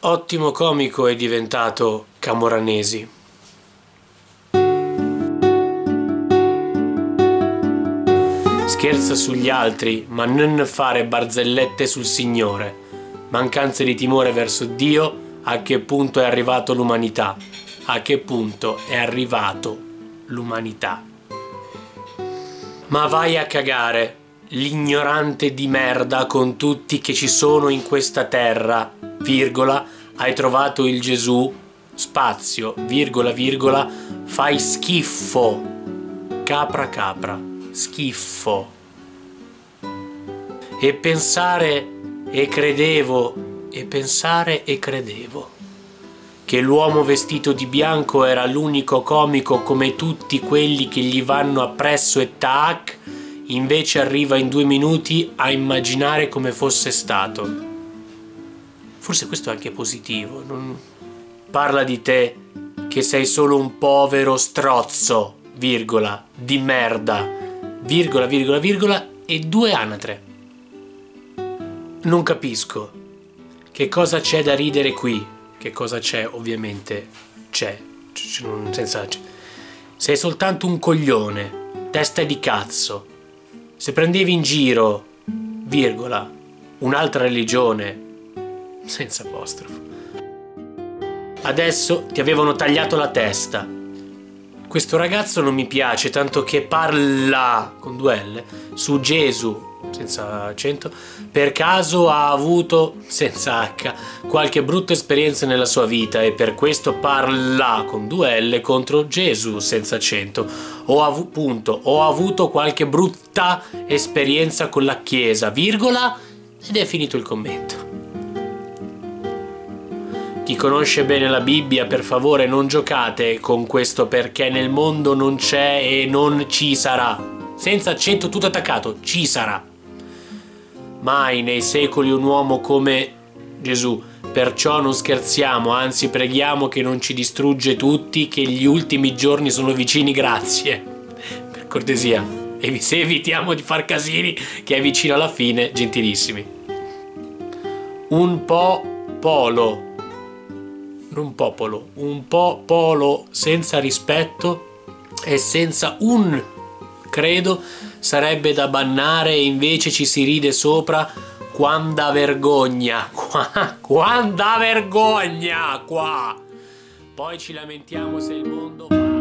Ottimo comico è diventato Camoranesi. Scherza sugli altri, ma non fare barzellette sul Signore. Mancanza di timore verso Dio, a che punto è arrivato l'umanità? A che punto è arrivato l'umanità? Ma vai a cagare, l'ignorante di merda con tutti che ci sono in questa terra, virgola, hai trovato il Gesù, spazio, virgola, virgola, fai schifo, capra, capra, schifo. E pensare e credevo, e pensare e credevo che l'uomo vestito di bianco era l'unico comico come tutti quelli che gli vanno appresso e tac, invece arriva in due minuti a immaginare come fosse stato. Forse questo è anche positivo. Non... Parla di te che sei solo un povero strozzo, virgola, di merda, virgola, virgola, virgola e due anatre. Non capisco che cosa c'è da ridere qui che cosa c'è? Ovviamente c'è, senza... Sei soltanto un coglione, testa di cazzo. Se prendevi in giro, virgola, un'altra religione, senza apostrofo. Adesso ti avevano tagliato la testa. Questo ragazzo non mi piace tanto che parla con due L su Gesù senza accento, per caso ha avuto, senza H, qualche brutta esperienza nella sua vita e per questo parla con due L contro Gesù, senza accento. Ho, avu- punto, ho avuto qualche brutta esperienza con la Chiesa, virgola, ed è finito il commento. Chi conosce bene la Bibbia, per favore non giocate con questo perché nel mondo non c'è e non ci sarà. Senza accento tutto attaccato, ci sarà. Mai nei secoli un uomo come Gesù. Perciò non scherziamo, anzi preghiamo che non ci distrugge tutti, che gli ultimi giorni sono vicini, grazie. Per cortesia, e se evitiamo di far casini, che è vicino alla fine, gentilissimi. Un po' polo, non popolo, un po' polo senza rispetto e senza un credo sarebbe da bannare e invece ci si ride sopra. Quanta vergogna qua, quanta vergogna qua. Poi ci lamentiamo se il mondo